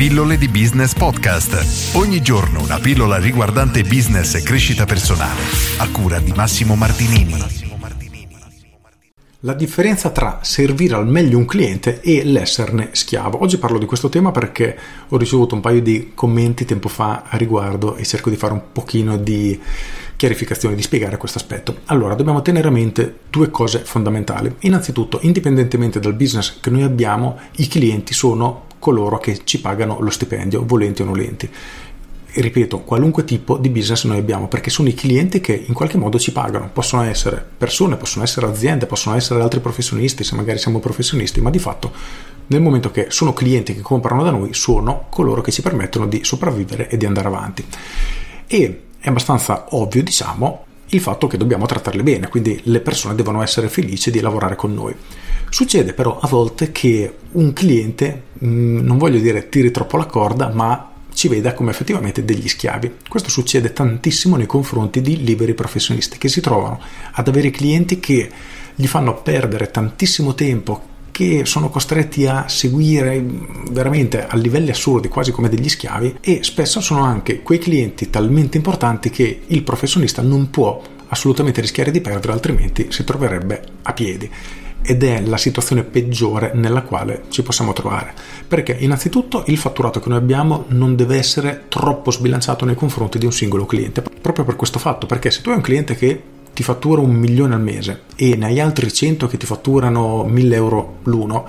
Pillole di Business Podcast. Ogni giorno una pillola riguardante business e crescita personale. A cura di Massimo Martinini. La differenza tra servire al meglio un cliente e l'esserne schiavo. Oggi parlo di questo tema perché ho ricevuto un paio di commenti tempo fa a riguardo e cerco di fare un pochino di chiarificazione, di spiegare questo aspetto. Allora, dobbiamo tenere a mente due cose fondamentali. Innanzitutto, indipendentemente dal business che noi abbiamo, i clienti sono coloro che ci pagano lo stipendio, volenti o nolenti. Ripeto, qualunque tipo di business noi abbiamo, perché sono i clienti che in qualche modo ci pagano. Possono essere persone, possono essere aziende, possono essere altri professionisti, se magari siamo professionisti, ma di fatto nel momento che sono clienti che comprano da noi, sono coloro che ci permettono di sopravvivere e di andare avanti. E è abbastanza ovvio, diciamo, il fatto che dobbiamo trattarle bene, quindi le persone devono essere felici di lavorare con noi. Succede però a volte che un cliente, mm, non voglio dire tiri troppo la corda, ma ci veda come effettivamente degli schiavi. Questo succede tantissimo nei confronti di liberi professionisti che si trovano ad avere clienti che gli fanno perdere tantissimo tempo, che sono costretti a seguire veramente a livelli assurdi, quasi come degli schiavi, e spesso sono anche quei clienti talmente importanti che il professionista non può assolutamente rischiare di perdere, altrimenti si troverebbe a piedi ed è la situazione peggiore nella quale ci possiamo trovare. Perché innanzitutto il fatturato che noi abbiamo non deve essere troppo sbilanciato nei confronti di un singolo cliente, proprio per questo fatto, perché se tu hai un cliente che ti fattura un milione al mese e ne hai altri 100 che ti fatturano 1000 euro l'uno,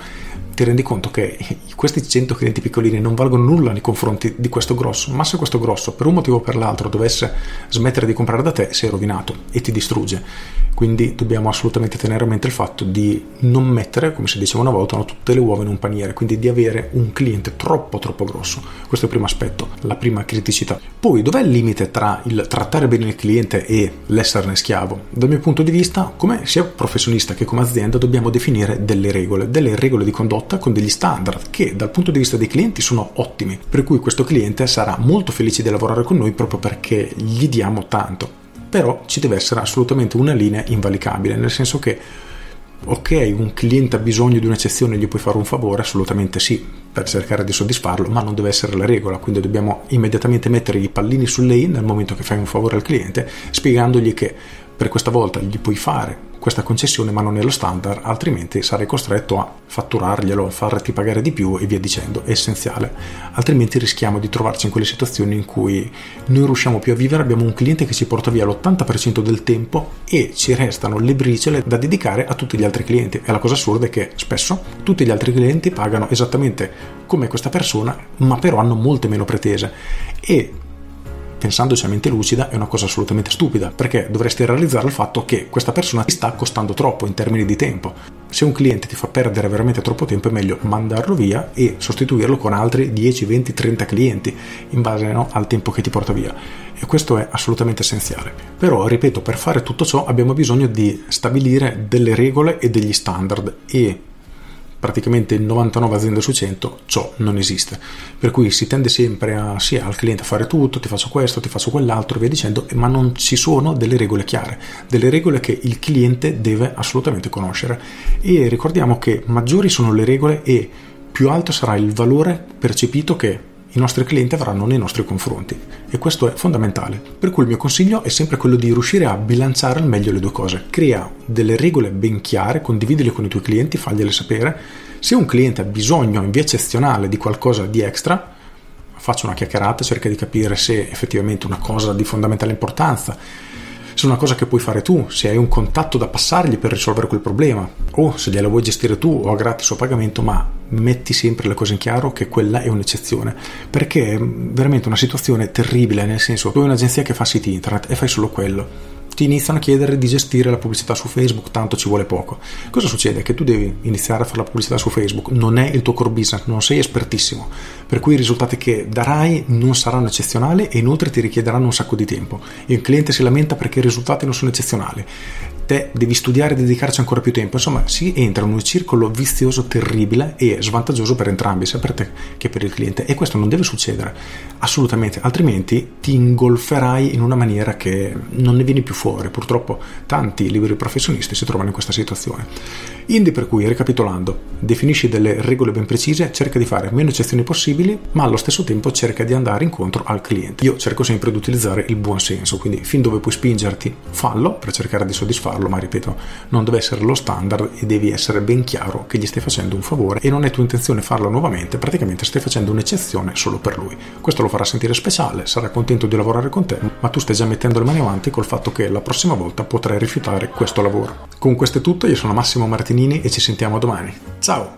ti rendi conto che questi 100 clienti piccolini non valgono nulla nei confronti di questo grosso, ma se questo grosso per un motivo o per l'altro dovesse smettere di comprare da te, sei rovinato e ti distrugge. Quindi dobbiamo assolutamente tenere a mente il fatto di non mettere, come si diceva una volta, tutte le uova in un paniere, quindi di avere un cliente troppo troppo grosso. Questo è il primo aspetto, la prima criticità. Poi dov'è il limite tra il trattare bene il cliente e l'esserne schiavo? Dal mio punto di vista, come sia professionista che come azienda, dobbiamo definire delle regole, delle regole di condotta con degli standard che dal punto di vista dei clienti sono ottimi, per cui questo cliente sarà molto felice di lavorare con noi proprio perché gli diamo tanto. Però ci deve essere assolutamente una linea invalicabile, nel senso che ok, un cliente ha bisogno di un'eccezione, gli puoi fare un favore? Assolutamente sì, per cercare di soddisfarlo, ma non deve essere la regola, quindi dobbiamo immediatamente mettere i pallini sulle i nel momento che fai un favore al cliente, spiegandogli che per questa volta gli puoi fare questa concessione ma non è lo standard, altrimenti sarai costretto a fatturarglielo, farti pagare di più e via dicendo, è essenziale. Altrimenti rischiamo di trovarci in quelle situazioni in cui non riusciamo più a vivere, abbiamo un cliente che ci porta via l'80% del tempo e ci restano le briciole da dedicare a tutti gli altri clienti. E la cosa assurda è che spesso tutti gli altri clienti pagano esattamente come questa persona, ma però hanno molte meno pretese. E pensandoci a mente lucida, è una cosa assolutamente stupida, perché dovresti realizzare il fatto che questa persona ti sta costando troppo in termini di tempo. Se un cliente ti fa perdere veramente troppo tempo è meglio mandarlo via e sostituirlo con altri 10, 20, 30 clienti in base no, al tempo che ti porta via. E questo è assolutamente essenziale. Però, ripeto, per fare tutto ciò abbiamo bisogno di stabilire delle regole e degli standard e praticamente in 99 aziende su 100 ciò non esiste. Per cui si tende sempre a, sì, al cliente a fare tutto, ti faccio questo, ti faccio quell'altro, via dicendo, ma non ci sono delle regole chiare, delle regole che il cliente deve assolutamente conoscere. E ricordiamo che maggiori sono le regole e più alto sarà il valore percepito che i nostri clienti avranno nei nostri confronti e questo è fondamentale. Per cui il mio consiglio è sempre quello di riuscire a bilanciare al meglio le due cose. Crea delle regole ben chiare, condividile con i tuoi clienti, fagliele sapere. Se un cliente ha bisogno in via eccezionale di qualcosa di extra, faccia una chiacchierata, cerca di capire se effettivamente una cosa di fondamentale importanza se una cosa che puoi fare tu, se hai un contatto da passargli per risolvere quel problema, o se gliela vuoi gestire tu o a gratis o a pagamento, ma metti sempre le cose in chiaro che quella è un'eccezione, perché è veramente una situazione terribile, nel senso tu hai un'agenzia che fa siti internet e fai solo quello ti iniziano a chiedere di gestire la pubblicità su Facebook, tanto ci vuole poco. Cosa succede? Che tu devi iniziare a fare la pubblicità su Facebook, non è il tuo core business, non sei espertissimo, per cui i risultati che darai non saranno eccezionali e inoltre ti richiederanno un sacco di tempo. Il cliente si lamenta perché i risultati non sono eccezionali te devi studiare e dedicarci ancora più tempo. Insomma, si entra in un circolo vizioso terribile e svantaggioso per entrambi, sia per te che per il cliente. E questo non deve succedere assolutamente, altrimenti ti ingolferai in una maniera che non ne vieni più fuori. Purtroppo tanti liberi professionisti si trovano in questa situazione. Indi per cui, ricapitolando, definisci delle regole ben precise, cerca di fare meno eccezioni possibili, ma allo stesso tempo cerca di andare incontro al cliente. Io cerco sempre di utilizzare il buon senso, quindi fin dove puoi spingerti, fallo per cercare di soddisfarlo, ma ripeto, non deve essere lo standard e devi essere ben chiaro che gli stai facendo un favore e non è tua intenzione farlo nuovamente, praticamente stai facendo un'eccezione solo per lui. Questo lo farà sentire speciale, sarà contento di lavorare con te, ma tu stai già mettendo le mani avanti col fatto che la prossima volta potrai rifiutare questo lavoro. Con questo è tutto, io sono Massimo Martinini e ci sentiamo domani. Ciao!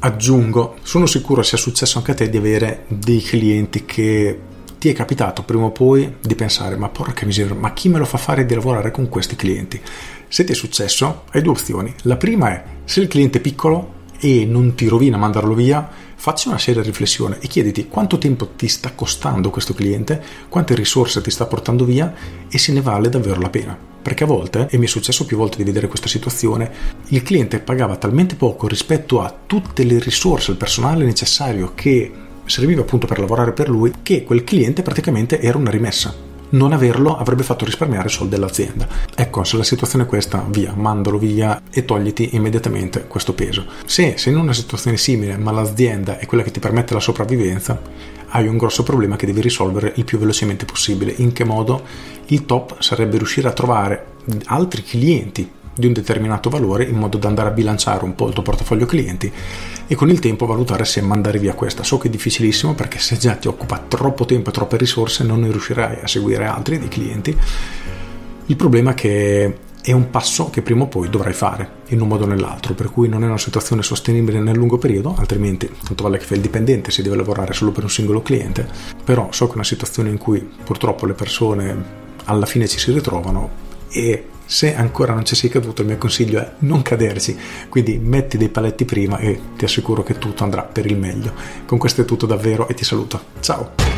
Aggiungo, sono sicuro sia successo anche a te di avere dei clienti che ti è capitato prima o poi di pensare ma porca miseria, ma chi me lo fa fare di lavorare con questi clienti? Se ti è successo, hai due opzioni. La prima è se il cliente è piccolo e non ti rovina mandarlo via, facci una seria riflessione e chiediti quanto tempo ti sta costando questo cliente, quante risorse ti sta portando via e se ne vale davvero la pena. Perché a volte, e mi è successo più volte di vedere questa situazione, il cliente pagava talmente poco rispetto a tutte le risorse, il personale necessario che serviva appunto per lavorare per lui, che quel cliente praticamente era una rimessa non averlo avrebbe fatto risparmiare soldi all'azienda. Ecco, se la situazione è questa, via, mandalo via e togliti immediatamente questo peso. Se sei in una situazione simile, ma l'azienda è quella che ti permette la sopravvivenza, hai un grosso problema che devi risolvere il più velocemente possibile. In che modo? Il top sarebbe riuscire a trovare altri clienti di un determinato valore in modo da andare a bilanciare un po' il tuo portafoglio clienti e con il tempo valutare se mandare via questa. So che è difficilissimo perché se già ti occupa troppo tempo e troppe risorse non ne riuscirai a seguire altri dei clienti. Il problema è che è un passo che prima o poi dovrai fare in un modo o nell'altro, per cui non è una situazione sostenibile nel lungo periodo, altrimenti tanto vale che fai il dipendente, si deve lavorare solo per un singolo cliente, però so che è una situazione in cui purtroppo le persone alla fine ci si ritrovano e se ancora non ci sei caduto il mio consiglio è non caderci, quindi metti dei paletti prima e ti assicuro che tutto andrà per il meglio. Con questo è tutto davvero e ti saluto. Ciao!